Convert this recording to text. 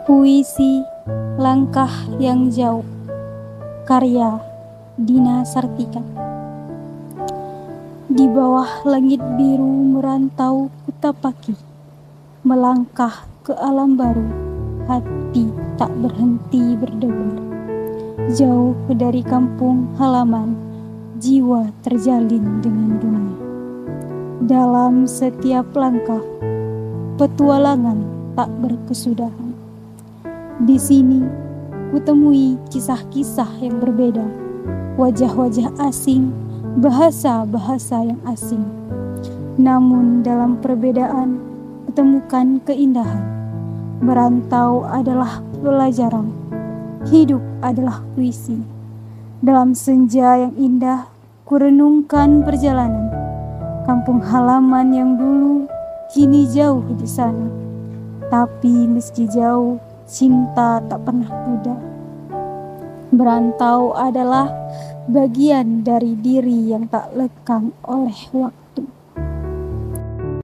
Puisi Langkah yang Jauh Karya Dina Sartika. Di bawah langit biru merantau kutapaki Melangkah ke alam baru Hati tak berhenti berdebar. Jauh dari kampung halaman Jiwa terjalin dengan dunia. Dalam setiap langkah Petualangan tak berkesudahan di sini, kutemui kisah-kisah yang berbeda, wajah-wajah asing, bahasa-bahasa yang asing. Namun dalam perbedaan, kutemukan keindahan. Merantau adalah pelajaran, hidup adalah puisi. Dalam senja yang indah, kurenungkan perjalanan. Kampung halaman yang dulu kini jauh di sana. Tapi meski jauh, cinta tak pernah pudar. Berantau adalah bagian dari diri yang tak lekang oleh waktu.